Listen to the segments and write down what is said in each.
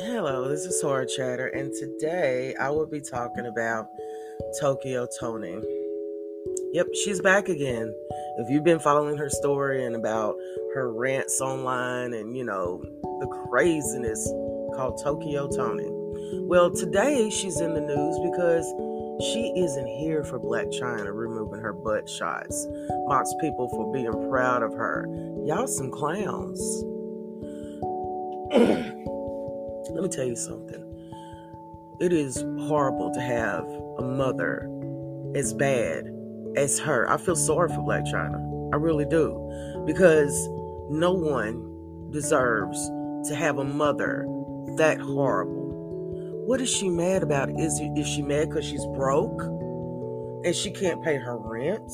Hello, this is Horror Chatter, and today I will be talking about Tokyo Toni. Yep, she's back again. If you've been following her story and about her rants online and you know the craziness called Tokyo Toni, well, today she's in the news because she isn't here for Blac Chyna removing her butt shots. Mocks people for being proud of her. Y'all some clowns. Let me tell you something. It is horrible to have a mother as bad as her. I feel sorry for Blac Chyna. I really do. Because no one deserves to have a mother that horrible. What is she mad about? Is, is she mad because she's broke and she can't pay her rent?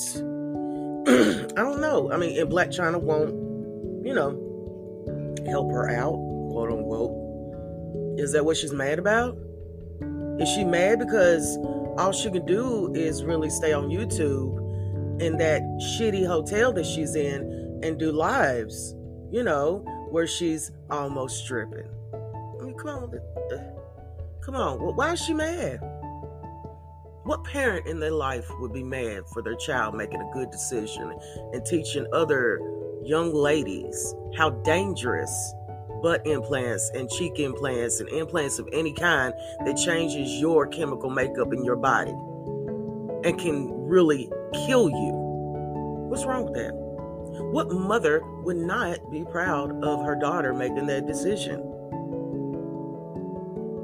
I don't know. I mean, and Blac Chyna won't, you know, help her out, quote unquote. Is that what she's mad about? Is she mad because all she can do is really stay on YouTube in that shitty hotel that she's in and do lives, you know, where she's almost stripping? I mean, come on. Come on. Why is she mad? What parent in their life would be mad for their child making a good decision and teaching other young ladies how dangerous butt implants and cheek implants and implants of any kind that changes your chemical makeup in your body and can really kill you. What's wrong with that? What mother would not be proud of her daughter making that decision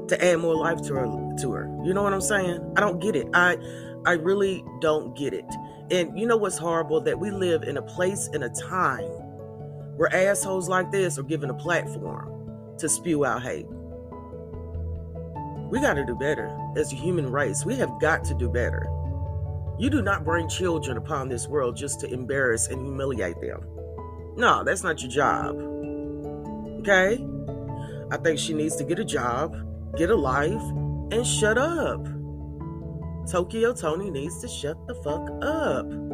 to add more life to her to her? You know what I'm saying? I don't get it. I I really don't get it. And you know what's horrible that we live in a place in a time where assholes like this are given a platform to spew out hate. We got to do better as a human race. We have got to do better. You do not bring children upon this world just to embarrass and humiliate them. No, that's not your job. Okay? I think she needs to get a job, get a life, and shut up. Tokyo Toni needs to shut the fuck up.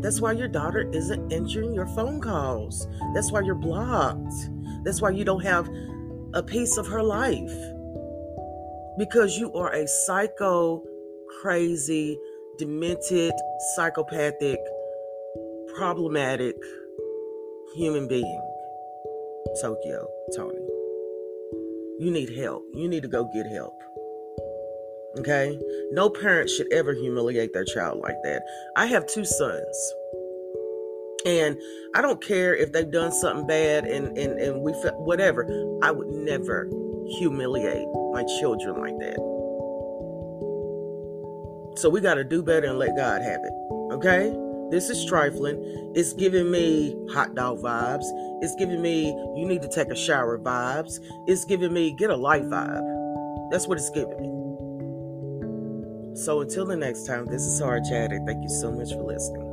That's why your daughter isn't answering your phone calls. That's why you're blocked. That's why you don't have a piece of her life. Because you are a psycho, crazy, demented, psychopathic, problematic human being. Tokyo, Toni. You need help. You need to go get help. Okay? No parent should ever humiliate their child like that. I have two sons. And I don't care if they've done something bad and, and, and we whatever. I would never humiliate my children like that. So we got to do better and let God have it. Okay? This is trifling. It's giving me hot dog vibes. It's giving me you need to take a shower vibes. It's giving me get a life vibe. That's what it's giving me. So until the next time, this is Horror Chatter. Thank you so much for listening.